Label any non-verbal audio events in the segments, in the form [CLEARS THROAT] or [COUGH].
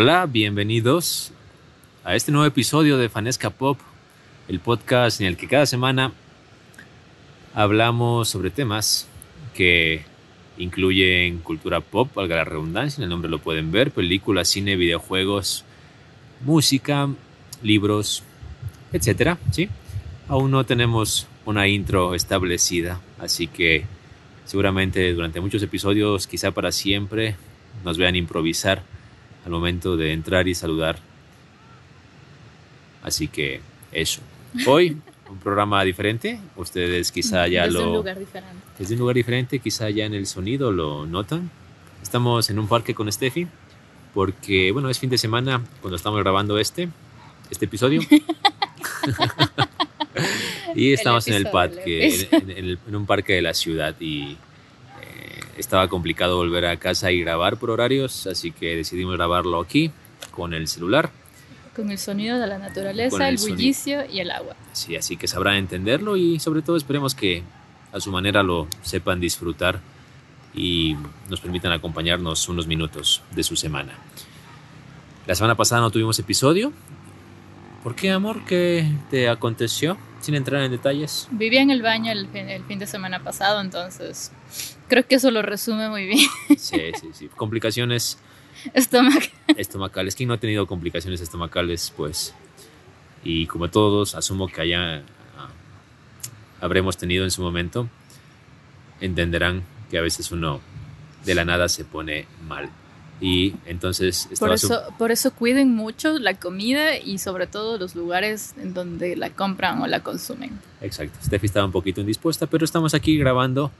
Hola, bienvenidos a este nuevo episodio de Fanesca Pop, el podcast en el que cada semana hablamos sobre temas que incluyen cultura pop, valga la redundancia, en el nombre lo pueden ver, películas, cine, videojuegos, música, libros, etcétera, ¿sí? Aún no tenemos una intro establecida, así que seguramente durante muchos episodios, quizá para siempre, nos vean improvisar al momento de entrar y saludar. Así que eso. Hoy [LAUGHS] un programa diferente, ustedes quizá ya Desde lo un lugar diferente. desde un lugar diferente, quizá ya en el sonido lo notan. Estamos en un parque con Steffi porque bueno, es fin de semana cuando estamos grabando este este episodio. [LAUGHS] [LAUGHS] y estamos en el episodio, el parque, en, en el- en un parque de la ciudad y estaba complicado volver a casa y grabar por horarios, así que decidimos grabarlo aquí con el celular. Con el sonido de la naturaleza, el el, bullicio y el agua. Sí, así que sabrán entenderlo y sobre todo esperemos que a su manera lo sepan disfrutar y nos permitan acompañarnos unos minutos de su semana. La semana pasada no tuvimos episodio. ¿Por qué, amor? ¿Qué te aconteció? Sin entrar en detalles. Vivía en el baño el fin, el fin de semana pasado, entonces creo que eso lo resume muy bien. Sí, sí, sí. Complicaciones Estómago. estomacales. ¿Quién no ha tenido complicaciones estomacales? Pues, y como todos, asumo que haya, ah, habremos tenido en su momento, entenderán que a veces uno de la nada se pone mal. Y entonces Por estaba su- eso, por eso cuiden mucho la comida y sobre todo los lugares en donde la compran o la consumen. Exacto. Steffi estaba un poquito indispuesta, pero estamos aquí grabando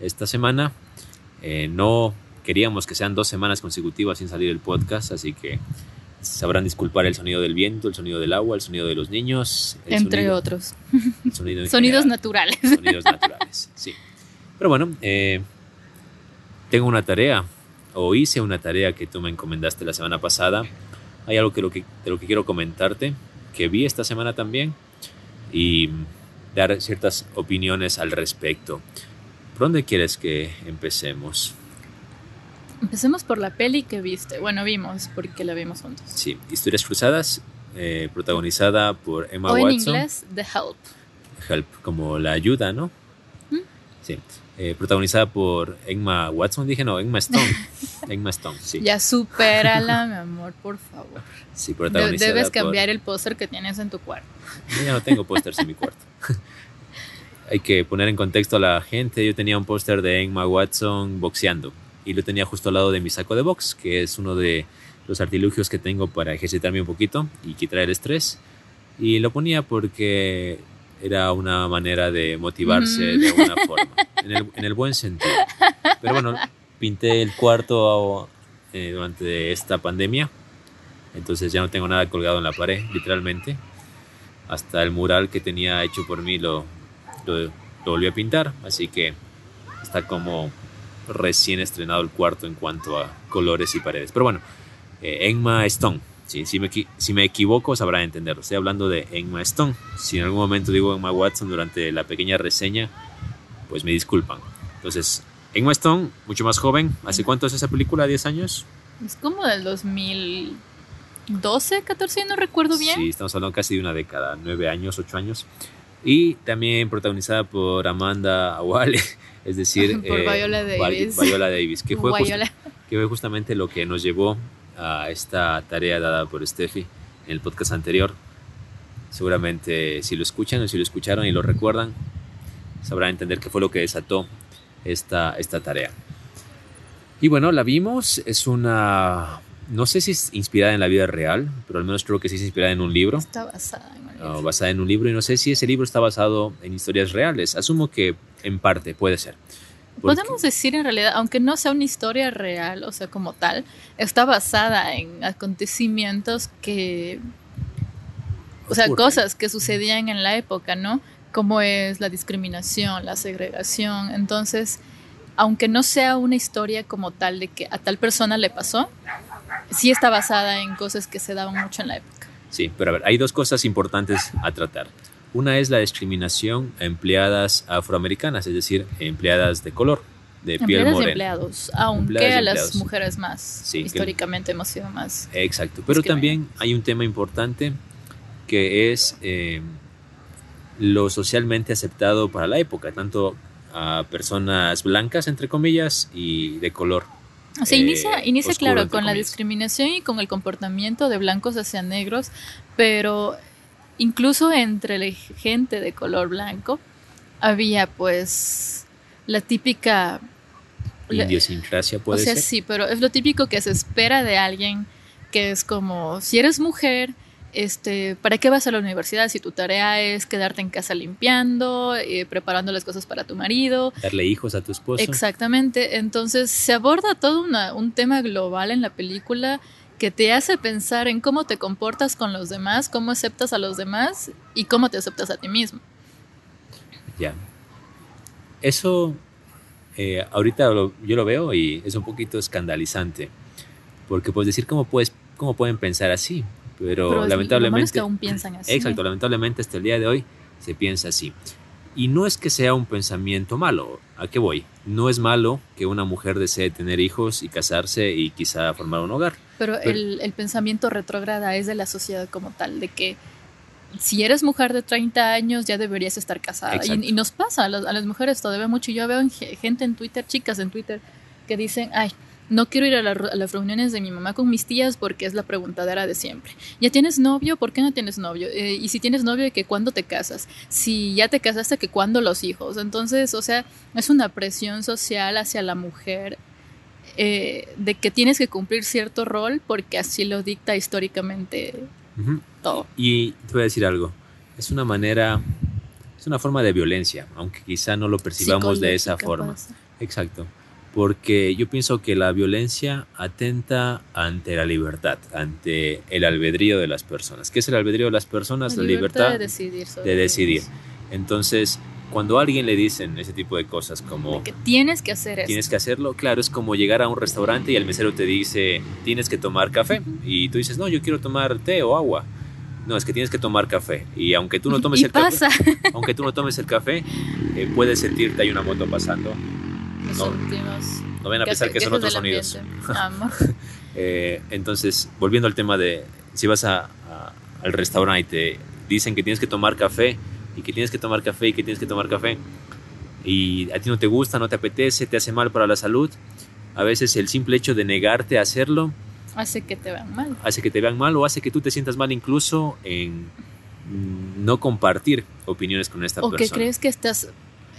esta semana. Eh, no queríamos que sean dos semanas consecutivas sin salir el podcast, así que sabrán disculpar el sonido del viento, el sonido del agua, el sonido de los niños, el entre sonido- otros. el sonido Sonidos general. naturales. sonidos naturales. Sí. Pero bueno, eh, tengo una tarea, o hice una tarea que tú me encomendaste la semana pasada. Hay algo que, lo que, de lo que quiero comentarte, que vi esta semana también, y dar ciertas opiniones al respecto. ¿Por dónde quieres que empecemos? Empecemos por la peli que viste. Bueno, vimos porque la vimos juntos. Sí, Historias Cruzadas, eh, protagonizada por Emma o en Watson. inglés, The Help. Help, como la ayuda, ¿no? ¿Mm? Sí. Eh, protagonizada por Emma Watson, dije no, Emma Stone. [LAUGHS] Emma Stone, sí. Ya supérala, mi amor, por favor. Sí, protagonizada debes por- cambiar el póster que tienes en tu cuarto. Yo ya no tengo pósters en mi cuarto. [LAUGHS] Hay que poner en contexto a la gente. Yo tenía un póster de Emma Watson boxeando y lo tenía justo al lado de mi saco de box, que es uno de los artilugios que tengo para ejercitarme un poquito y quitar el estrés. Y lo ponía porque era una manera de motivarse Mm. de alguna forma, en el, en el buen sentido. Pero bueno, pinté el cuarto eh, durante esta pandemia, entonces ya no tengo nada colgado en la pared, literalmente. Hasta el mural que tenía hecho por mí lo, lo, lo volví a pintar, así que está como recién estrenado el cuarto en cuanto a colores y paredes. Pero bueno, eh, Emma Stone. Sí, si, me, si me equivoco sabrán entenderlo. Estoy hablando de Emma Stone. Si en algún momento digo Emma Watson durante la pequeña reseña, pues me disculpan. Entonces, Emma Stone, mucho más joven. ¿Hace cuánto es esa película? ¿10 años? Es como del 2012, 14, no recuerdo bien. Sí, estamos hablando casi de una década, 9 años, 8 años. Y también protagonizada por Amanda Awale, [LAUGHS] es decir, [LAUGHS] Por Viola Vi- Davis. Viola Davis, que fue, just- que fue justamente lo que nos llevó a esta tarea dada por Steffi en el podcast anterior. Seguramente si lo escuchan o si lo escucharon y lo recuerdan, sabrán entender qué fue lo que desató esta, esta tarea. Y bueno, la vimos, es una, no sé si es inspirada en la vida real, pero al menos creo que sí es inspirada en un libro, Está basada en un libro. basada en un libro, y no sé si ese libro está basado en historias reales. Asumo que en parte puede ser. Podemos decir en realidad, aunque no sea una historia real, o sea, como tal, está basada en acontecimientos que, o sea, cosas que sucedían en la época, ¿no? Como es la discriminación, la segregación. Entonces, aunque no sea una historia como tal de que a tal persona le pasó, sí está basada en cosas que se daban mucho en la época. Sí, pero a ver, hay dos cosas importantes a tratar. Una es la discriminación a empleadas afroamericanas, es decir, empleadas de color. de piel Empleadas y morena. empleados, aunque Empleadas y a las mujeres más. Sí, que- históricamente hemos sido más. Exacto, pero que también hay un tema importante que es eh, lo socialmente aceptado para la época, tanto a personas blancas, entre comillas, y de color. O sea, eh, inicia, inicia oscuro, claro, con la comillas. discriminación y con el comportamiento de blancos hacia negros, pero incluso entre la gente de color blanco había pues la típica... Idiosincrasia o puede sea, ser. sí, pero es lo típico que se espera de alguien que es como, si eres mujer, este, ¿para qué vas a la universidad si tu tarea es quedarte en casa limpiando, eh, preparando las cosas para tu marido? Darle hijos a tu esposo. Exactamente, entonces se aborda todo una- un tema global en la película que te hace pensar en cómo te comportas con los demás, cómo aceptas a los demás y cómo te aceptas a ti mismo. Ya. Eso, eh, ahorita lo- yo lo veo y es un poquito escandalizante. Porque puedes decir, ¿cómo, puedes, cómo pueden pensar así? Pero, Pero malo es lamentablemente... que aún piensan así. Exacto, lamentablemente hasta el día de hoy se piensa así. Y no es que sea un pensamiento malo. ¿A qué voy? No es malo que una mujer desee tener hijos y casarse y quizá formar un hogar. Pero, Pero- el, el pensamiento retrógrada es de la sociedad como tal, de que si eres mujer de 30 años ya deberías estar casada. Y, y nos pasa a las, a las mujeres todavía mucho. Yo veo en ge- gente en Twitter, chicas en Twitter, que dicen, ay, no quiero ir a, la- a las reuniones de mi mamá con mis tías porque es la preguntadera de siempre. ¿Ya tienes novio? ¿Por qué no tienes novio? Eh, y si tienes novio, ¿de que cuándo te casas? Si ya te casaste, ¿que cuándo los hijos? Entonces, o sea, es una presión social hacia la mujer eh, de que tienes que cumplir cierto rol porque así lo dicta históricamente todo. Y te voy a decir algo. Es una manera, es una forma de violencia, aunque quizá no lo percibamos de esa forma. Exacto. Porque yo pienso que la violencia atenta ante la libertad, ante el albedrío de las personas. ¿Qué es el albedrío de las personas? La, libertad, de decidir. sobre de decidir. Entonces, cuando a alguien le dicen ese tipo de cosas como De que tienes que hacer eso. tienes que hacerlo, claro, es como llegar a un restaurante y el mesero te dice tienes que tomar café y tú dices no, yo quiero tomar té o agua. No, es que tienes que tomar café y aunque tú no [LAUGHS] tomes el pasa. café, aunque tú no tomes el café, eh, puedes sentirte hay una moto pasando. Los No, últimos no ven a pensar que son otros sonidos. [LAUGHS] Eh, entonces, volviendo al tema de si vas a, a- al restaurante y te dicen que tienes que tomar café y que tienes que tomar café y que tienes que tomar café y a ti no te gusta, no te apetece, te hace mal para la salud, a veces el simple hecho de negarte a hacerlo Hace que te vean mal. hace que te vean mal o hace que tú te sientas mal incluso en no compartir opiniones con esta o que persona. crees que estás...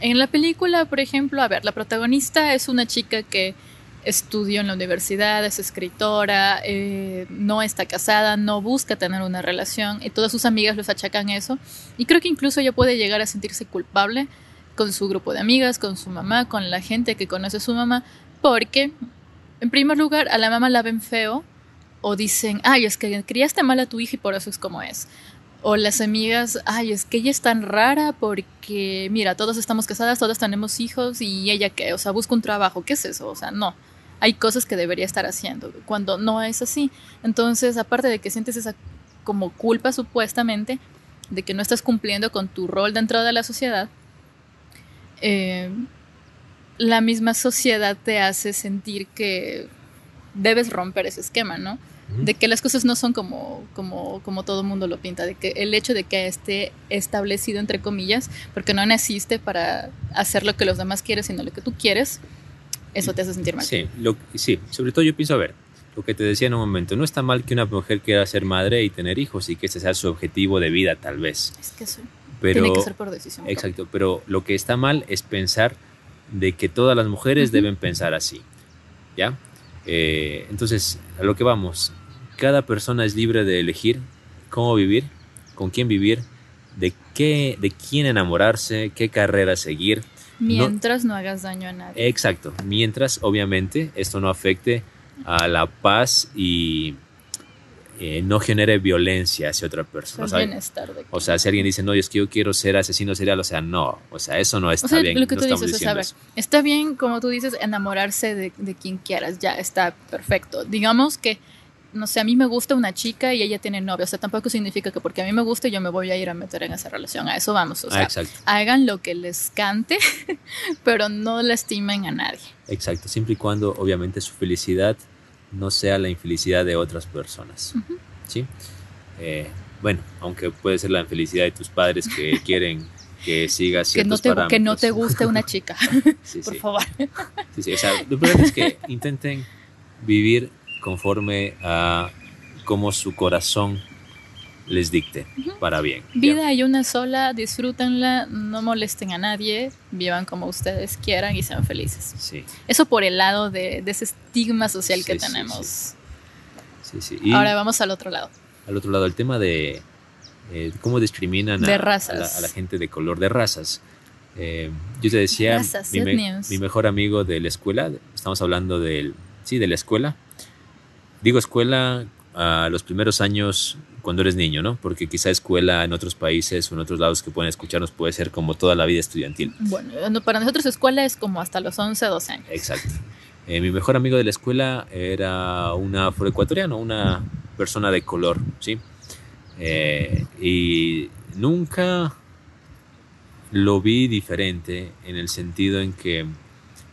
En la película, por ejemplo, a ver, la protagonista es una chica que estudió en la universidad, es escritora, eh, no está casada, no busca tener una relación y todas sus amigas los achacan eso. Y creo que incluso ella puede llegar a sentirse culpable con su grupo de amigas, con su mamá, con la gente que conoce a su mamá, porque, en primer lugar, a la mamá la ven feo o dicen, ay, es que criaste mal a tu hija y por eso es como es. O las amigas, ay, es que ella es tan rara porque, mira, todos estamos casadas, todos tenemos hijos y ella qué, o sea, busca un trabajo, ¿qué es eso? O sea, no. Hay cosas que debería estar haciendo cuando no es así. Entonces, aparte de que sientes esa como culpa supuestamente de que no estás cumpliendo con tu rol dentro de la sociedad, eh, la misma sociedad te hace sentir que debes romper ese esquema, ¿no? De que las cosas no son como, como, como todo mundo lo pinta, de que el hecho de que esté establecido entre comillas, porque no naciste para hacer lo que los demás quieren, sino lo que tú quieres, eso te hace sentir mal. Sí, lo- sí, sobre todo yo pienso, a ver, lo que te decía en un momento, no está mal que una mujer quiera ser madre y tener hijos y que ese sea su objetivo de vida tal vez, Es que eso pero tiene que ser por decisión. propia. exacto, pero lo que está mal es pensar de que todas las mujeres deben pensar así, ¿ya? Eh, entonces, a lo que vamos, cada persona es libre de elegir cómo vivir, con quién vivir, de qué, de quién enamorarse, qué carrera seguir, Mientras no, hagas daño a nadie. Exacto, mientras obviamente esto no afecte a la paz y eh, no genere violencia hacia otra O sea, persona. el ¿sabe? bienestar de O sea, si alguien dice, no, es que yo quiero ser asesino serial, o sea, no, o sea, eso no está O sea, bien. lo que no tú dices, o sea, ver, está bien, como tú dices, enamorarse de, de quien quieras, ya está perfecto. Digamos que no sé, a mí me gusta una chica y ella tiene novio. O sea, tampoco significa que porque a mí me gusta yo me voy a ir a meter en esa relación. A eso vamos. O Ah, sea, exacto. hagan lo que les cante, [LAUGHS] pero no lastimen a nadie. Exacto, siempre y cuando obviamente su felicidad no sea la infelicidad de otras personas. ¿Sí? Eh, bueno, aunque puede ser la infelicidad de tus padres que [LAUGHS] quieren que sigas Que no, que no te guste una chica, [LAUGHS] Sí, por sí. favor. Sí, sí, o sea, lo importante es que intenten vivir conforme a cómo su corazón les dicte para bien. Vida hay una sola, disfrútenla, no molesten a nadie, vivan como ustedes quieran y sean felices. Sí, Eso por el lado de, de ese estigma social que Sí, tenemos. sí, sí. Y Ahora vamos al otro lado. al otro lado, el tema de eh, cómo discriminan De a, razas. a la, a la gente de color de razas. Eh, yo te decía, Razas, mi, me- mi mejor amigo de la escuela, estamos hablando del, sí, de la escuela. Digo escuela a los primeros años cuando eres niño, ¿no? Porque quizá escuela en otros países o en otros lados que pueden escucharnos puede ser como toda la vida estudiantil. Bueno, no, para nosotros escuela es como hasta los 11, 12 años. Exacto. Eh, mi mejor amigo de la escuela era un afroecuatoriano, una persona de color, ¿sí? Eh, y nunca lo vi diferente en el sentido en que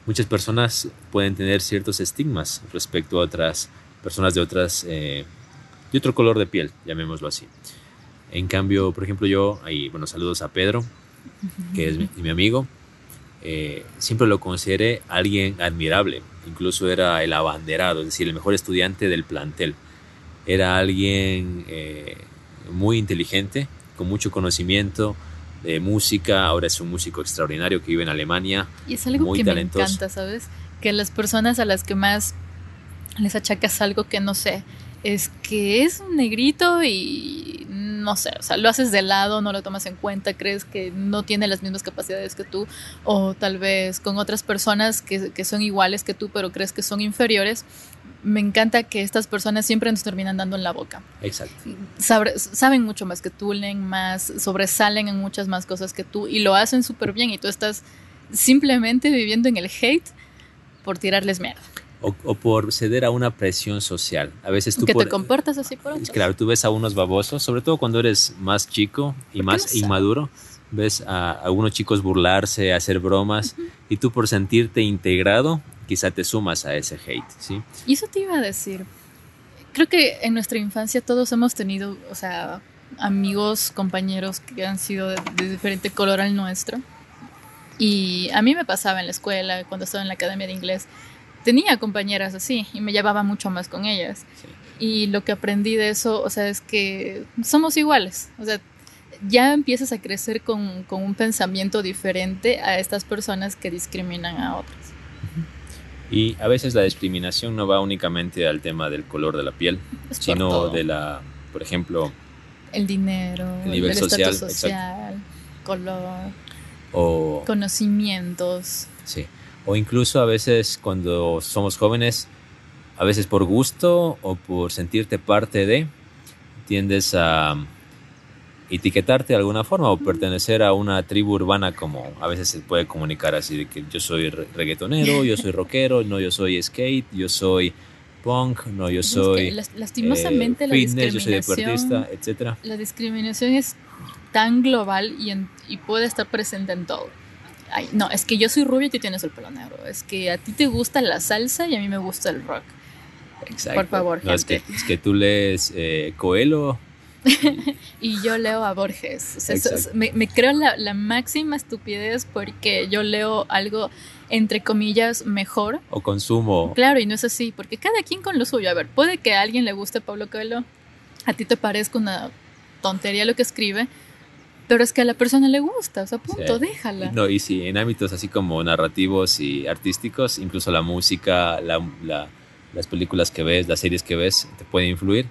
muchas personas pueden tener ciertos estigmas respecto a otras personas de otras eh, de otro color de piel, llamémoslo así. En cambio, por ejemplo, yo, ahí, bueno, saludos a Pedro, que es mi, mi amigo, eh, siempre lo consideré alguien admirable, incluso era el abanderado, es decir, el mejor estudiante del plantel. Era alguien eh, muy inteligente, con mucho conocimiento de música, ahora es un músico extraordinario que vive en Alemania. Y es algo Muy que talentoso. me encanta, ¿sabes? Que las personas a las que más les achacas algo que no sé, es que es un negrito y no sé, o sea, lo haces de lado, no lo tomas en cuenta, crees que no tiene las mismas capacidades que tú, o tal vez con otras personas que, que son iguales que tú, pero crees que son inferiores. Me encanta que estas personas siempre nos terminan dando en la boca. Exacto. Sabre- saben mucho más que tú, leen más, sobresalen en muchas más cosas que tú y lo hacen súper bien y tú estás simplemente viviendo en el hate por tirarles mierda. O, o por ceder a una presión social. A veces tú que por, te comportas así por otros. Claro, tú ves a unos babosos, sobre todo cuando eres más chico y más no inmaduro, ves a algunos chicos burlarse, hacer bromas, y tú por sentirte integrado, quizá te sumas a ese hate, ¿sí? Y eso te iba a decir. Creo que en nuestra infancia todos hemos tenido, o sea, amigos, compañeros que han sido de, de diferente color al nuestro. Y a mí me pasaba en la escuela, cuando estaba en la academia de inglés, tenía compañeras así y me llevaba mucho más con ellas. Sí. Y lo que aprendí de eso, o sea, es que somos iguales. O sea, ya empiezas a crecer con, con un pensamiento diferente a estas personas que discriminan a otras. Y a veces la discriminación no va únicamente al tema del color de la piel, Es sino de la, por ejemplo, el dinero, El nivel el social, social, color, o, conocimientos. sí, o incluso a veces cuando somos jóvenes, a veces por gusto o por sentirte parte de, tiendes a etiquetarte de alguna forma o pertenecer a una tribu urbana como a veces se puede comunicar así de que yo soy re- reggaetonero, yo soy rockero, no yo soy skate, yo soy punk, no yo Es que soy las- lastimosamente eh, la yo soy discriminación, deportista, etcétera. la discriminación es tan global y, en- y puede estar presente en todo. Ay, no, es que yo soy rubio y tú tienes el pelo negro. Es que a ti te gusta la salsa y a mí me gusta el rock. Exacto. Por favor, No, es que, gente. es que tú lees eh, Coelho, [LAUGHS] Y yo leo a Borges. O sea, eso- Exacto. me, me creo la, la máxima estupidez porque yo leo algo, entre comillas, mejor o consumo. Claro, y no es así, porque cada quien con lo suyo. A ver, puede que a alguien le guste Pablo Coelho, a ti te parezca una tontería lo que escribe, pero es que a la persona le gusta, o sea, punto, Sí. déjala. No, y sí, en ámbitos así como narrativos y artísticos, incluso la música, la- la- las películas que ves, las series que ves, te pueden influir.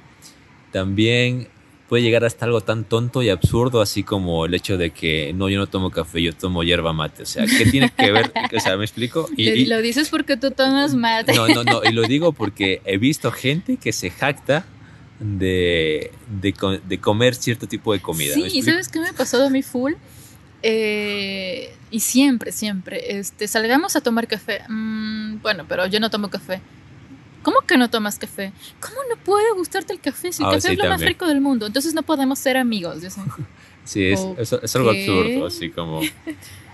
También puede llegar hasta algo tan tonto y absurdo, así como el hecho de que no, yo no tomo café, yo tomo hierba mate. O sea, ¿qué tiene que ver? [LAUGHS] O sea, ¿me explico? Y- y- lo dices porque tú tomas mate. no, no, no, y lo digo porque he visto gente que se jacta de, de, de comer cierto tipo de comida. ¿me sí, explico? ¿sabes qué me pasó a mí full? Eh, y siempre, siempre, este, salgamos a tomar café. Mm, bueno, pero yo no tomo café. ¿Cómo que no tomas café? ¿Cómo no puede gustarte el café si el Ah, café sí, es lo más rico del mundo? Entonces no podemos ser amigos. [LAUGHS] Sí, es, es, es algo absurdo, así como... [LAUGHS]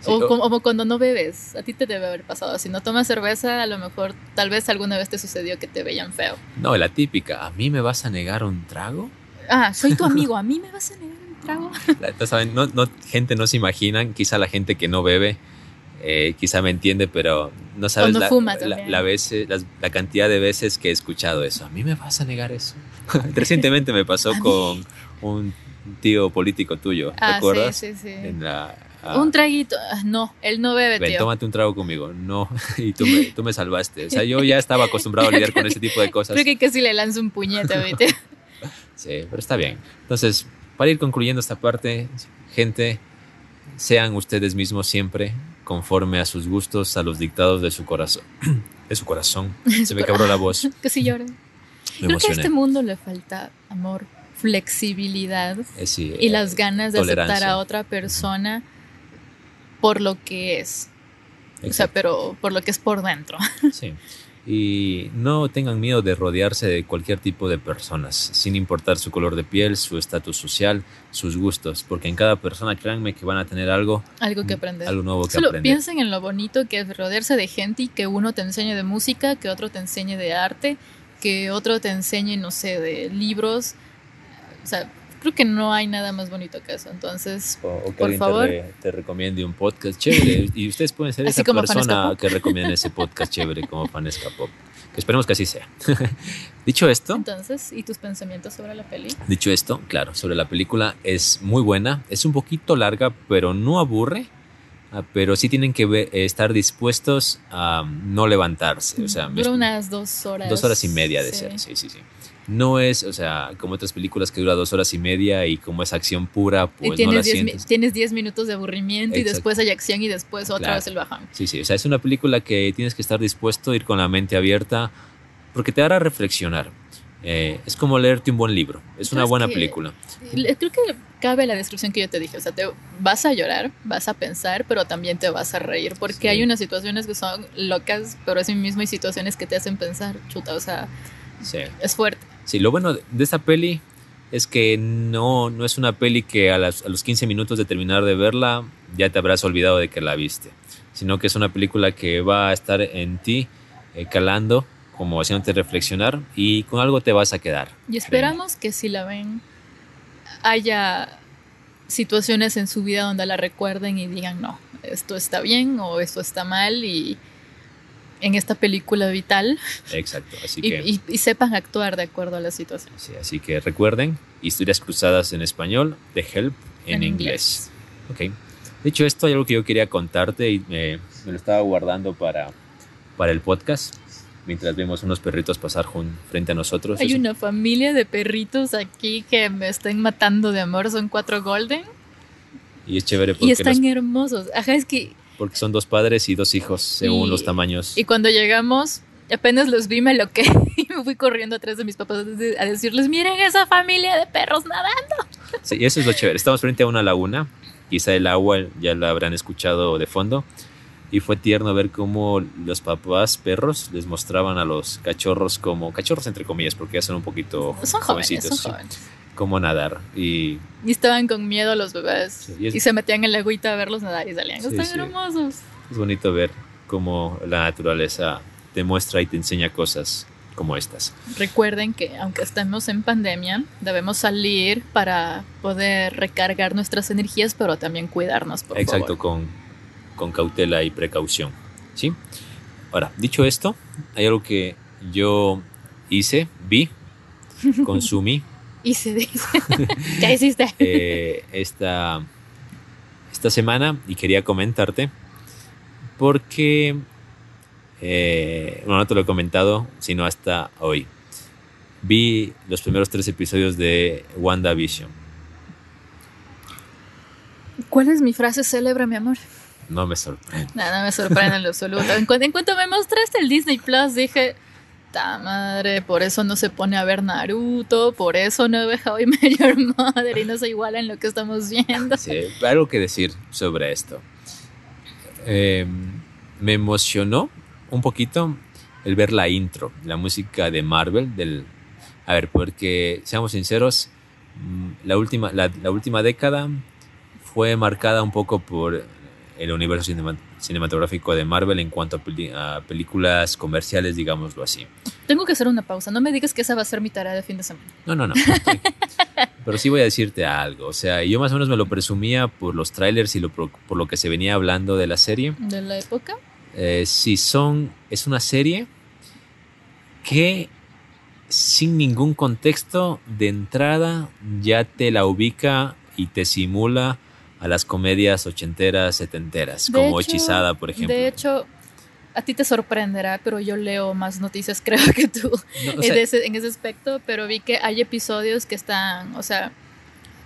Sí, o, o- como, cuando no bebes. A ti te debe haber pasado. Si no tomas cerveza, a lo mejor, tal vez alguna vez te sucedió que te veían feo. No, la típica, ¿a mí me vas a negar un trago? Ah, soy tu [LAUGHS] amigo. ¿A mí me vas a negar un trago? La- saben, no, no, gente no se imaginan, quizá la gente que no bebe, eh, quizá me entiende, pero no sabes no la, fuma la, la veces- las- la cantidad de veces que he escuchado eso. ¿A mí me vas a negar eso? [LAUGHS] Recientemente me pasó [LAUGHS] con un tío político tuyo, Ah, ¿recuerdas? sí, sí, sí. En la, ah, Un traguito. Ah, No, él no bebe, Ven, tío. tómate un trago conmigo. No, [LAUGHS] y tú me, tú me salvaste. O sea, yo ya estaba acostumbrado a lidiar con ese tipo de cosas. Creo que casi le lanzo un puñete, ¿viste? [LAUGHS] Sí, pero está bien. Entonces, para ir concluyendo esta parte, gente, sean ustedes mismos siempre conforme a sus gustos, a los dictados de su corazón. [CLEARS THROAT] De su corazón. Se me quebró la voz. [LAUGHS] llora. Me Creo que a este mundo le falta amor, flexibilidad Eh, sí, y eh, las ganas de aceptar a otra persona por lo que es. O sea, exacto, pero por lo que es por dentro. [LAUGHS] sí. Y no tengan miedo de rodearse de cualquier tipo de personas, sin importar su color de piel, su estatus social, sus gustos, porque en cada persona, créanme que van a tener algo, Algo que aprender. algo nuevo que Solo aprender. piensen en lo bonito que es rodearse de gente y que uno te enseñe de música, que otro te enseñe de arte, que otro te enseñe, no sé, de libros. O sea, creo que no hay nada más bonito que eso. Entonces, O, o que Por alguien favor. Te, re- te recomiende un podcast chévere. Y ustedes pueden ser Así esa persona que recomienda ese podcast chévere como Fanesca Pop. Que esperemos que así sea. [LAUGHS] dicho esto, entonces, ¿y tus pensamientos sobre la peli? dicho esto, claro, sobre la película es muy buena. Es un poquito larga, pero no aburre. Ah, Pero sí tienen que estar dispuestos a no levantarse. O sea, Dura unas dos horas. Dos horas y media de sí. ser, sí, sí, sí. No es, o sea, como otras películas que dura dos horas y media y como es acción pura, Y pues no la tienes 10 mi- sientes. tienes 10 minutos de aburrimiento y después hay acción y después otra vez el bajón. Sí, sí, o sea, es una película que tienes que estar dispuesto a ir con la mente abierta porque te hará reflexionar. Eh, es como leerte un buen libro, es una ¿Sabes buena película. Creo que cabe la descripción que yo te dije, o sea, te vas a llorar, vas a pensar, pero también te vas a reír, porque Sí. hay unas situaciones que son locas, pero así mismo hay situaciones que te hacen pensar, chuta, o sea, Sí. es fuerte. Sí, lo bueno de esta peli es que no, no es una peli que a, las- a los 15 minutos de terminar de verla ya te habrás olvidado de que la viste, sino que es una película que va a estar en ti eh, calando, como haciéndote reflexionar y con algo te vas a quedar. Y esperamos que si la ven haya situaciones en su vida donde la recuerden y digan, no, esto está bien o esto está mal y en esta película vital Exacto, así [LAUGHS] y, que... y- y sepan actuar de acuerdo a la situación. Sí, así que recuerden, historias cruzadas en español, The Help en, En inglés. Ok. Dicho esto, hay algo que yo quería contarte y me, me lo estaba guardando para, para el podcast, mientras vemos unos perritos pasar frente a nosotros. Hay Es- una familia de perritos aquí que me están matando de amor, son cuatro golden Y es chévere y porque, están los- hermosos. Ajá, es que porque son dos padres y dos hijos, según Y- los tamaños. y cuando llegamos apenas los vi me loqué [LAUGHS] y me fui corriendo atrás de mis papás a decirles, miren esa familia de perros nadando. Sí, eso es lo chévere. Estamos frente a una laguna, quizá el agua ya la habrán escuchado de fondo. Y fue tierno ver cómo los papás perros les mostraban a los cachorros como, cachorros entre comillas, porque ya son un poquito Son jóvenes, jovencitos, son sí, jóvenes. Cómo nadar. Y Y estaban con miedo los bebés. Sí, y es- y, se metían en la agüita a verlos nadar y salían. Sí, Están sí. hermosos. es bonito ver cómo la naturaleza te muestra y te enseña cosas como estas. Recuerden que aunque estemos en pandemia, debemos salir para poder recargar nuestras energías, pero también cuidarnos, por Exacto, favor. con, con cautela y precaución. ¿sí? Ahora, dicho esto, hay algo que yo hice, vi, [LAUGHS] consumí Y se dice, [LAUGHS] ¿qué hiciste? [LAUGHS] eh, esta, esta semana y quería comentarte porque, eh, bueno, no te lo he comentado, sino hasta hoy. Vi los primeros tres episodios de WandaVision. ¿Cuál es mi frase célebre, mi amor? No me sorprende. Nada, me sorprende en lo absoluto. En cuanto, en cuanto me mostraste el Disney Plus, dije, ta madre, por eso no se pone a ver Naruto, por eso no ve How I Met Your Mother y no se iguala en lo que estamos viendo. Sí, algo que decir sobre esto. Eh, me emocionó un poquito el ver la intro, la música de Marvel, del... A ver, porque seamos sinceros, mm, la última, la, la última década fue marcada un poco por el universo cinematográfico de Marvel en cuanto a, películas comerciales, digámoslo así. Tengo que hacer una pausa. No me digas que esa va a ser mi tarea de fin de semana. No, no, no. [LAUGHS] Pero sí voy a decirte algo. O sea, yo más o menos me lo presumía por los trailers y lo, por, por lo que se venía hablando de la serie. De la época. Eh, sí, son. Es una serie que sin ningún contexto de entrada ya te la ubica y te simula a las comedias ochenteras, setenteras, De como hecho- Hechizada, por ejemplo. De hecho, a ti te sorprenderá, pero yo leo más noticias, [LAUGHS] creo que tú, No, o en, ese, en ese aspecto, pero vi que hay episodios que están, o sea,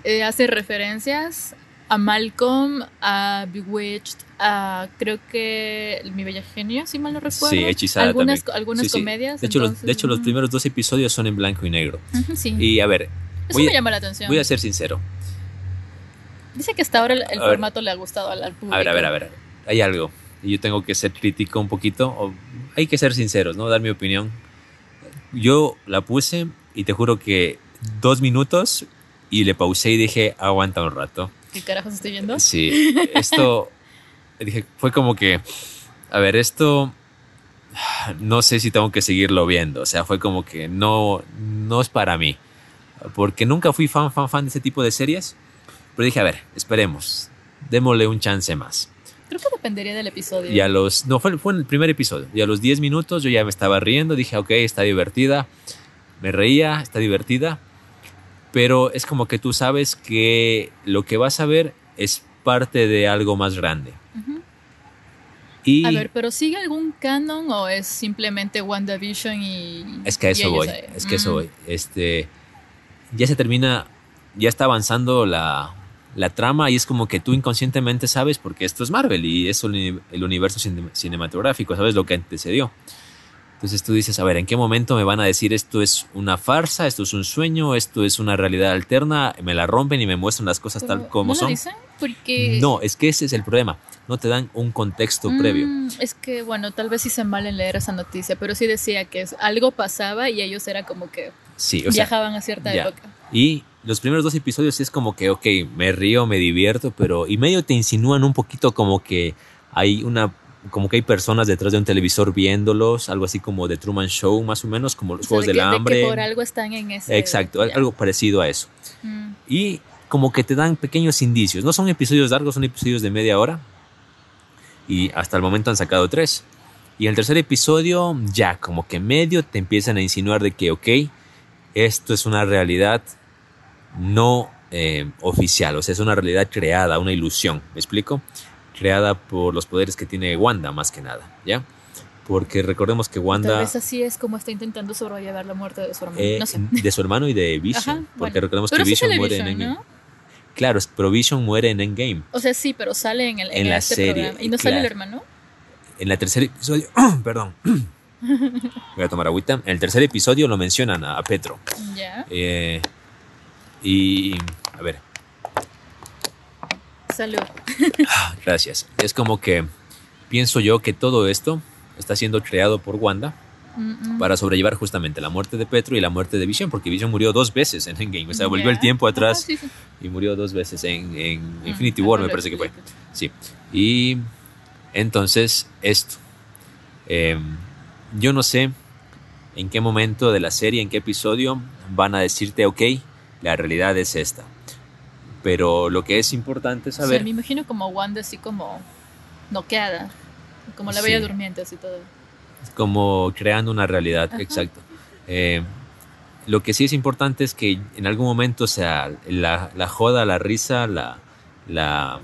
eh, hace referencias a Malcolm, a Bewitched, a creo que Mi Bella Genio, si mal no recuerdo. Sí, Hechizada Algunas, también. algunas Sí, sí. comedias. de, hecho, los, entonces, de hecho, los ujú, primeros dos episodios son en blanco y negro. sí. Y a ver, Eso voy me llama la atención. voy a ser sincero. Dice que hasta ahora el, el A ver. formato le ha gustado al, al público. A ver, a ver, a ver. Hay algo. Y yo tengo que ser crítico un poquito. O hay que ser sinceros, ¿no? Dar mi opinión. Yo la puse y te juro que dos minutos y le pausé y dije, aguanta un rato. ¿Qué carajos estoy viendo? Sí, esto. [LAUGHS] dije, fue como que. A ver, esto. No sé si tengo que seguirlo viendo. O sea, fue como que no, no es para mí. Porque nunca fui fan, fan, fan de ese tipo de series. Pero dije, a ver, esperemos. Démosle un chance más. Creo que dependería del episodio. Y a los. No, fue, fue en el primer episodio. Y a los 10 minutos yo ya me estaba riendo. Dije, ok, está divertida. Me reía, está divertida. Pero es como que tú sabes que lo que vas a ver es parte de algo más grande. Y A ver, pero ¿sigue algún canon o es simplemente WandaVision y. es que a eso voy. Es que eso voy. Este. Ya se termina. Ya está avanzando la, la trama y es como que tú inconscientemente sabes porque esto es Marvel y es el, uni- el universo cine- cinematográfico, sabes lo que antecedió. Entonces tú dices, a ver, ¿en qué momento me van a decir esto es una farsa, esto es un sueño, esto es una realidad alterna? Me la rompen y me muestran las cosas Pero, tal como ¿no son. Lo dicen? Porque. No, es que ese es el problema. No te dan un contexto Mm, previo. Es que, bueno, tal vez hice mal en leer esa noticia, pero sí decía que algo pasaba y ellos era como que Sí, o sea, viajaban a cierta ya. época. Y los primeros dos episodios es como que, ok, me río, me divierto, pero y medio te insinúan un poquito como que hay una, como que hay personas detrás de un televisor viéndolos, algo así como de Truman Show, más o menos, como los O sea, Juegos de del que, de que Hambre. por algo están en ese. Exacto, ya. algo parecido a eso. Mm. Y como que te dan pequeños indicios. No son episodios largos, son episodios de media hora. Y hasta el momento han sacado tres. Y en el tercer episodio ya como que medio te empiezan a insinuar de que, ok, esto es una realidad no eh, oficial, o sea, es una realidad creada, una ilusión, ¿me explico? Creada por los poderes que tiene Wanda más que nada, ¿ya? Porque recordemos que Tal Wanda... vez así es como está intentando sobrellevar la muerte de su hermano. eh, no sé. de su hermano y de Vision, Ajá, porque bueno. recordemos Pero que Vision muere en Vision, Endgame. ¿no? Claro, pero Vision muere en Endgame. O sea, sí, pero sale en, el, en, En la este serie, programa. ¿Y no sale el claro. hermano? En el tercer episodio, [CLEARS THROAT] perdón, [LAUGHS] voy a tomar agüita. En el tercer episodio lo mencionan a, a Petro. Ya. Eh, y, a ver, Salud. [LAUGHS] gracias. Es como que pienso yo que todo esto está siendo creado por Wanda Mm, mm. para sobrellevar justamente la muerte de Petro y la muerte de Vision, porque Vision murió dos veces en Endgame. O sea, volvió el tiempo atrás Ajá, sí, sí. y murió dos veces en, en Mm, Infinity War, me parece que fue. Sí. Y entonces, esto. Eh, yo no sé en qué momento de la serie, en qué episodio van a decirte, ok, la realidad es esta. Pero lo que es importante O sea, saber, me imagino como Wanda así como noqueada. Como la Sí. bella durmiente, así todo. como creando una realidad, Ajá. exacto. Eh, lo que sí es importante es que en algún momento, o sea, la, la joda, la risa, la, la,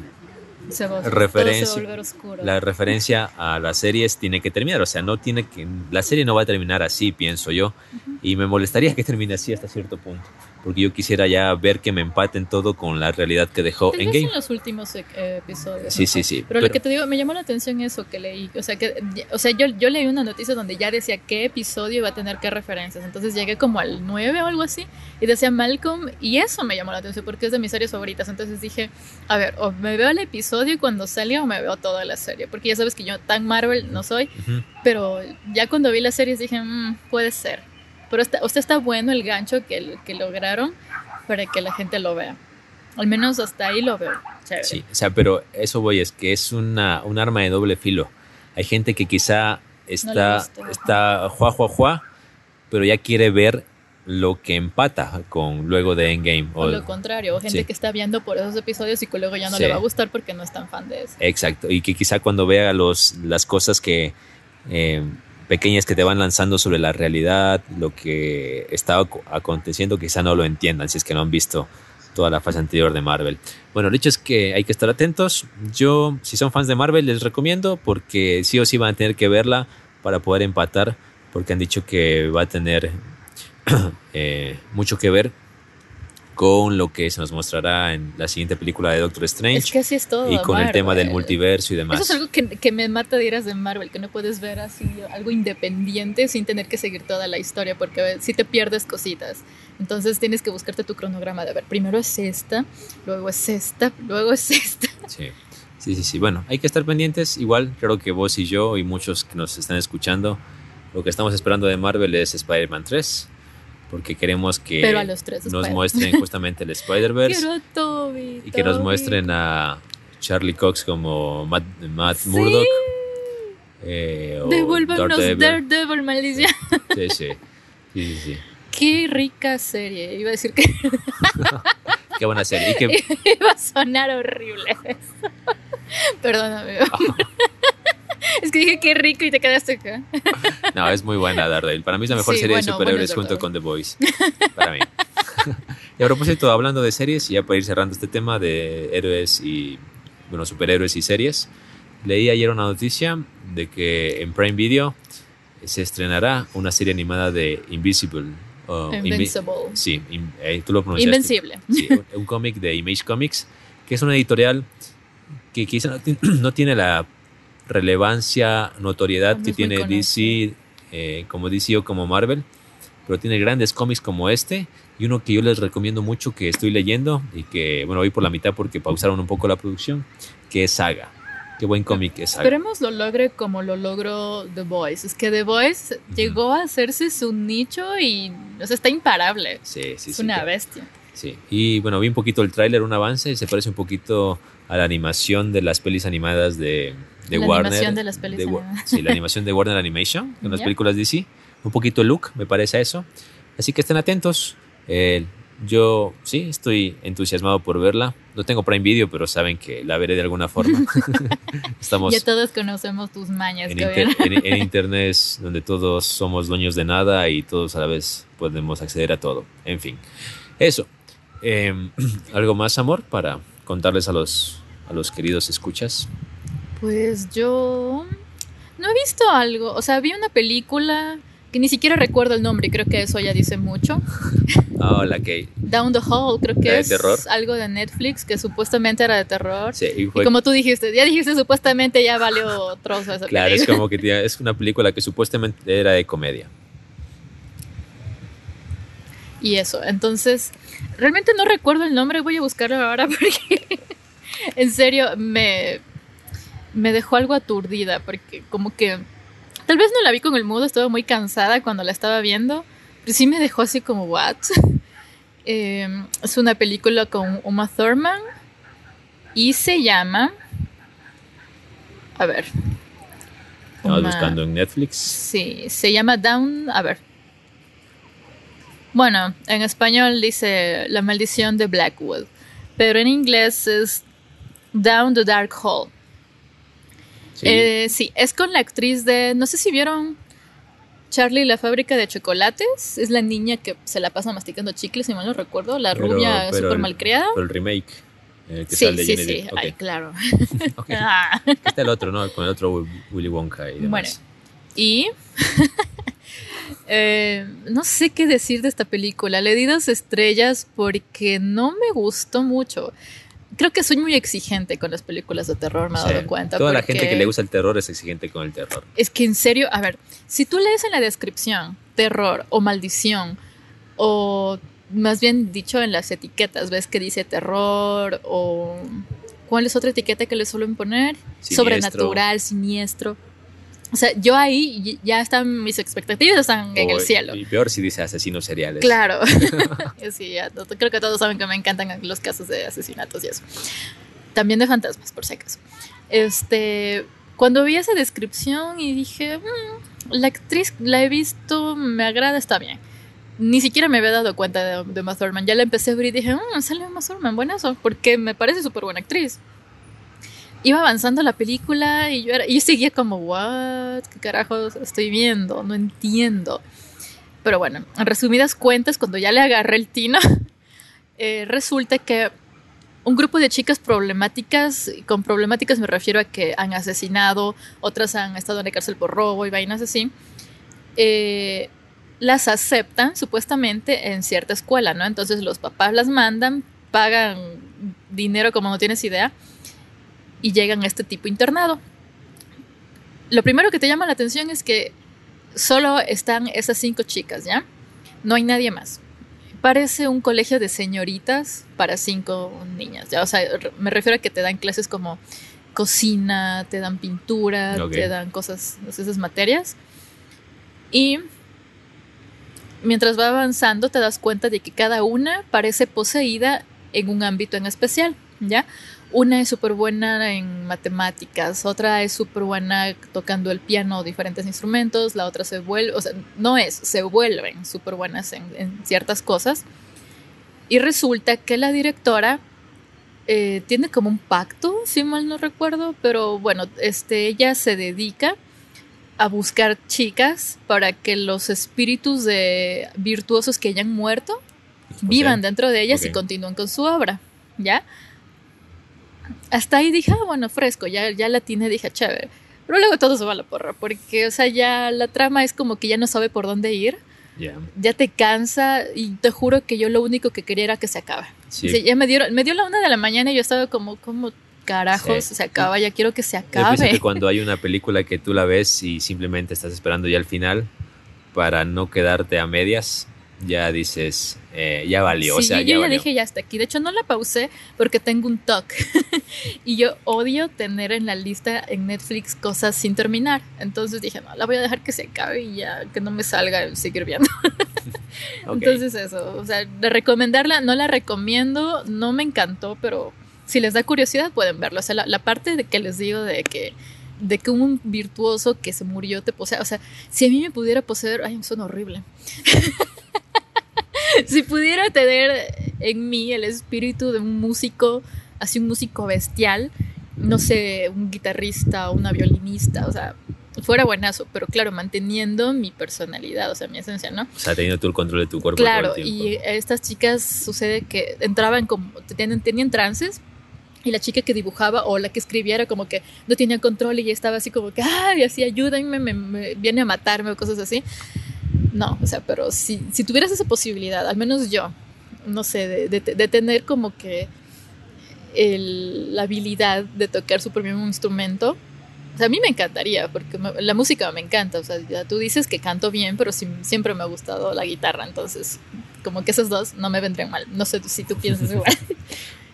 Se va, Referencia. Se la referencia a las series tiene que terminar. O sea, no tiene que. La serie no va a terminar así, pienso yo. Y me molestaría que termine así hasta cierto punto. Porque yo quisiera ya ver que me empaten todo con la realidad que dejó en vez game. en los últimos eh, episodios. Sí, no sí, sí. Pero, lo que te digo, me llamó la atención eso que leí. O sea, que, o sea yo, yo leí una noticia donde ya decía qué episodio iba a tener qué referencias. Entonces llegué como al 9 o algo así y decía Malcolm y eso me llamó la atención porque es de mis series favoritas. Entonces dije, a ver, o me veo el episodio cuando salga o me veo toda la serie. Porque ya sabes que yo tan Marvel no soy. Pero ya cuando vi las series dije, "Mm, puede ser. Pero está, o sea, está bueno el gancho que, que lograron para que la gente lo vea. Al menos hasta ahí lo veo. Chévere. Sí, o sea, pero eso voy, es que es una, un arma de doble filo. Hay gente que quizá está, visto. está juá, juá, juá, pero ya quiere ver lo que empata con luego de Endgame. O lo contrario, o gente Sí. que está viendo por esos episodios y que luego ya no Sí. le va a gustar porque no es tan fan de eso. Exacto, y que quizá cuando vea los, las cosas que eh, pequeñas que te van lanzando sobre la realidad, lo que está ac- aconteciendo, quizá no lo entiendan si es que no han visto toda la fase anterior de Marvel. Bueno, el hecho es que hay que estar atentos. Yo, si son fans de Marvel, les recomiendo porque sí o sí van a tener que verla para poder empatar, porque han dicho que va a tener [CLEARS THROAT] eh, mucho que ver con lo que se nos mostrará en la siguiente película de Doctor Strange Es que así es todo. y con el tema del Marvel. multiverso y demás. Eso es algo que, que me mata de iras de Marvel, que no puedes ver así algo independiente sin tener que seguir toda la historia, porque si te pierdes cositas. Entonces tienes que buscarte tu cronograma de, a ver, primero es esta, luego es esta, luego es esta. Sí. sí, sí, sí. Bueno, hay que estar pendientes. Igual, creo que vos y yo y muchos que nos están escuchando, lo que estamos esperando de Marvel es Spider-Man 3, porque queremos que Pero a los tres nos Spider- muestren justamente el [LAUGHS] Spider-Verse Quiero a Toby. y que nos muestren a Charlie Cox como Matt, Matt Sí. Murdock. eh, Devuélvanos Daredevil. Daredevil, maldición. Sí, sí. Sí, sí, sí. Qué rica serie. Iba a decir que [LAUGHS] Qué buena serie. Y que, [LAUGHS] iba a sonar horrible. Perdóname. [LAUGHS] es que dije qué rico y te quedaste acá. [LAUGHS] No, es muy buena Daredevil. Para mí es la mejor Sí, serie de bueno, superhéroes bueno, junto con The Boys. Para mí. [LAUGHS] y a propósito, hablando de series, y ya para ir cerrando este tema de héroes y, bueno, superhéroes y series, leí ayer una noticia de que en Prime Video se estrenará una serie animada de Invisible. Invi- Invincible. sí, in- eh, tú lo pronunciaste. Invencible. Sí, un, un cómic de Image Comics, que es una editorial que quizá no, [CLEARS THROAT] no tiene la relevancia, notoriedad No que tiene DC, eh, como DC o como Marvel, pero tiene grandes cómics como este y uno que yo les recomiendo mucho que estoy leyendo y que, bueno, voy por la mitad porque pausaron un poco la producción, que es Saga. Qué buen cómic es Saga. Esperemos lo logre como lo logró The Voice. Es que The Voice llegó a hacerse su nicho y o sea, está imparable. Sí, sí, es sí, una claro. bestia. Sí, y bueno, vi un poquito el tráiler, un avance, se parece un poquito a la animación de las pelis animadas de, de La Warner. animación de las pelis de. Sí, la animación de Warner Animation, [LAUGHS] en las películas DC. Un poquito look, me parece a eso. Así que estén atentos. Eh, yo sí, estoy entusiasmado por verla. No tengo Prime Video, pero saben que la veré de alguna forma. [LAUGHS] [LAUGHS] Estamos Ya todos conocemos tus mañas, en, inter- en- en internet es donde todos somos dueños de nada y todos a la vez podemos acceder a todo. En fin, eso. Eh, [CLEARS THROAT] ¿Algo más, amor, para contarles a los, a los queridos escuchas? Pues yo no he visto algo. O sea, vi una película que ni siquiera recuerdo el nombre y creo que eso ya dice mucho. [LAUGHS] Ah, la que... Down the Hall, creo que ¿La de es terror? algo de Netflix que supuestamente era de terror. Sí, y Y fue- como tú dijiste, ya dijiste supuestamente ya valió trozo esa Claro, es como que es una película que supuestamente era de comedia. Y eso, entonces, realmente no recuerdo el nombre, voy a buscarlo ahora [LAUGHS] porque en serio me, me dejó algo aturdida, porque como que tal vez no la vi con el mood, estaba muy cansada cuando la estaba viendo, pero sí me dejó así como, ¿what? [LAUGHS] Eh, es una película con Uma Thurman y se llama... A ver. Estamos Uma- buscando en Netflix. Sí, se llama Down. A ver. Bueno, en español dice La maldición de Blackwood, pero en inglés es Down the Dark Hole. Sí. Eh, sí, es con la actriz de. No sé si vieron Charlie la fábrica de chocolates. Es la niña que se la pasa masticando chicles, si mal no recuerdo. La Pero- rubia pero súper el- malcriada. Pero el remake. eh, que Sí, sale de sí, Jenny sí. Ay, claro. [LAUGHS] [LAUGHS] Ah. Está el otro, ¿no? Con el otro Willy Wonka y demás. Bueno, y [LAUGHS] Eh, no sé qué decir de esta película. Le di dos estrellas porque no me gustó mucho. Creo que soy muy exigente con las películas de terror, me he Sí. dado cuenta. Toda la gente que le gusta el terror es exigente con el terror. Es que en serio, a ver, si tú lees en la descripción terror o maldición, o más bien dicho en las etiquetas, ves que dice terror o... ¿Cuál es otra etiqueta que le suelen poner? Siniestro. Sobrenatural, siniestro. O sea, yo ahí ya están mis expectativas están en O- el cielo. Y peor si dice asesinos seriales. Claro. [LAUGHS] [LAUGHS] sí, ya, creo que todos saben que me encantan los casos de asesinatos y eso. También de fantasmas, por si acaso. Este, cuando vi esa descripción y dije, "Mm, la actriz la he visto, me agrada, está bien. Ni siquiera me había dado cuenta de, de Thurman. Ya la empecé a ver y dije, mmm, sale Uma Thurman, buenazo, porque me parece súper buena actriz. Iba avanzando la película y yo, era, yo seguía como, what, qué carajos estoy viendo, no entiendo. Pero bueno, en resumidas cuentas, cuando ya le agarré el tino, [LAUGHS] eh, resulta que un grupo de chicas problemáticas, y con problemáticas me refiero a que han asesinado, otras han estado en la cárcel por robo y vainas así, eh, las aceptan supuestamente en cierta escuela, ¿no? Entonces los papás las mandan, pagan dinero como no tienes idea, y llegan a este tipo internado. Lo primero que te llama la atención es que solo están esas cinco chicas, ¿ya? No hay nadie más. Parece un colegio de señoritas para cinco niñas, ¿ya? O sea, me refiero a que te dan clases como cocina, te dan pintura, te dan cosas, esas materias. Y mientras va avanzando te das cuenta de que cada una parece poseída en un ámbito en especial, ¿ya? Una es súper buena en matemáticas, otra es súper buena tocando el piano o diferentes instrumentos, la otra se vuelve, o sea, no es, se vuelven súper buenas en, en ciertas cosas. Y resulta que la directora eh, tiene como un pacto, si mal no recuerdo, pero bueno, este, ella se dedica a buscar chicas para que los espíritus de virtuosos que hayan muerto vivan dentro de ellas y continúen con su obra, ¿ya? Hasta ahí dije, ah, bueno, fresco, ya, ya la tiene, dije, chévere. Pero luego todo se va a la porra, porque, o sea, ya la trama es como que ya no sabe por dónde ir, Ya. ya te cansa y te juro que yo lo único que quería era que se acabe. Sí. O sea, ya me, dieron, me dio la una de la mañana y yo estaba como, como carajos, Sí. se acaba, ya quiero que se acabe. que cuando [LAUGHS] hay una película que tú la ves y simplemente estás esperando ya el final para no quedarte a medias, ya dices, eh, ya valió. Sí, o sea, yo ya ya valió. dije ya hasta aquí. De hecho, no la pausé porque tengo un TOC. [LAUGHS] y yo odio tener en la lista en Netflix cosas sin terminar. Entonces dije, no, la voy a dejar que se acabe y ya que no me salga el seguir viendo. [LAUGHS] [LAUGHS] Entonces eso, o sea, de recomendarla, no la recomiendo, no me encantó, pero si les da curiosidad pueden verlo. O sea, la, la parte de que les digo de que de que un virtuoso que se murió te posea, o sea, si a mí me pudiera poseer, ay, suena horrible. [LAUGHS] si pudiera tener en mí el espíritu de un músico, así un músico bestial, no sé, un guitarrista o una violinista, o sea, fuera buenazo, pero claro, manteniendo mi personalidad, o sea, mi esencia, ¿no? O sea, teniendo tú el control de tu cuerpo Claro, todo el tiempo. y a estas chicas sucede que entraban como, tenían, tenían trances y la chica que dibujaba o la que escribía era como que no tenía control y ya estaba así como que, ay, así ayúdenme, me, me viene a matarme o cosas así. No, o sea, pero si, si tuvieras esa posibilidad, al menos yo, no sé, de, de- de tener como que el- la habilidad de tocar bien un instrumento, o sea, a mí me encantaría, porque me- la música me encanta. O sea, ya tú dices que canto bien, pero sí- siempre me ha gustado la guitarra. Entonces, como que esas dos no me vendrían mal. No sé si tú piensas igual. [LAUGHS]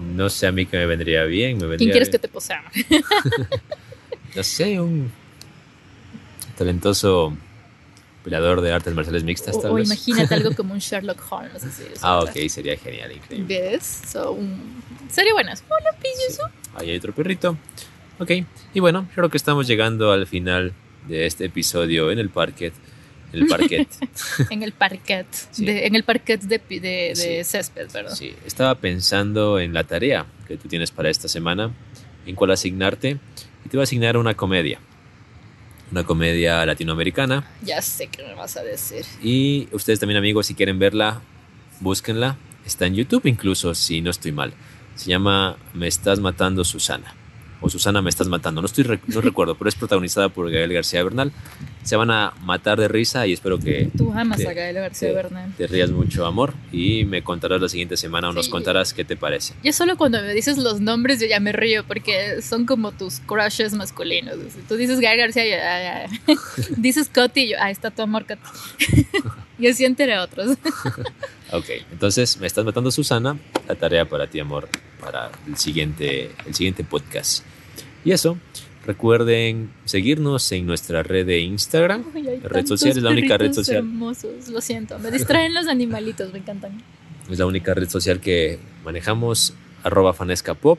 No sé a mí que me vendría bien. Me vendría ¿Quién quieres que te posea? [LAUGHS] [LAUGHS] No sé, un talentoso peleador de artes marciales mixtas, O, tal o vez. imagínate algo [LAUGHS] como un Sherlock Holmes. Así, Ah, ok, sería genial, increíble. ¿Ves? So, un... Sería buenas. Hola, pilloso. Ahí hay otro perrito. Ok, y bueno, creo que estamos llegando al final de este episodio en el parquet. En el parquet. [LAUGHS] En el parquet. Sí. de- en el parquet de, de, de Sí. césped, ¿verdad? Sí, estaba pensando en la tarea que tú tienes para esta semana, en cuál asignarte, y te voy a asignar una comedia. Una comedia latinoamericana. Ya sé qué me vas a decir. Y ustedes también, amigos, si quieren verla, búsquenla. Está en YouTube incluso, si no estoy mal. Se llama Me estás matando, Susana. O Susana me estás matando. No estoy rec- no [LAUGHS] recuerdo, pero es protagonizada por Gael García Bernal. Se van a matar de risa y espero que Tú amas te- a Gael García te- Bernal. te rías mucho, amor, y me contarás la siguiente semana o nos contarás qué te parece. Yo solo cuando me dices los nombres yo ya me río porque son como tus crushes masculinos. Tú dices Gael García y yo, ah, ah. [LAUGHS] dices Coti y yo, ah, está tu amor Coti. [LAUGHS] y así entre otros. Ok, entonces me estás matando, Susana. La tarea para ti, amor, para el siguiente, el siguiente podcast. Y eso, recuerden seguirnos en nuestra red de Instagram. La red social es la única red social. hermosos, lo siento. Me distraen los animalitos, me encantan. Es la única red social que manejamos, arroba fanesca pop.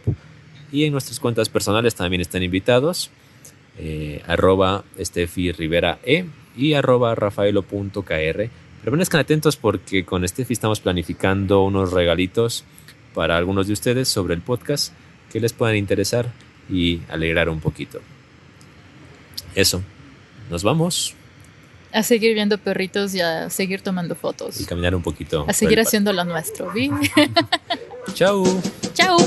Y en nuestras cuentas personales también están invitados, eh, arroba Steffi Rivera E y arroba rafaelo.kr. Permanezcan atentos porque con Steffi estamos planificando unos regalitos para algunos de ustedes sobre el podcast que les puedan interesar y alegrar un poquito. Eso, nos vamos A seguir viendo perritos y a seguir tomando fotos. y caminar un poquito. A seguir haciendo lo nuestro. Chao. [LAUGHS] [LAUGHS] Chao.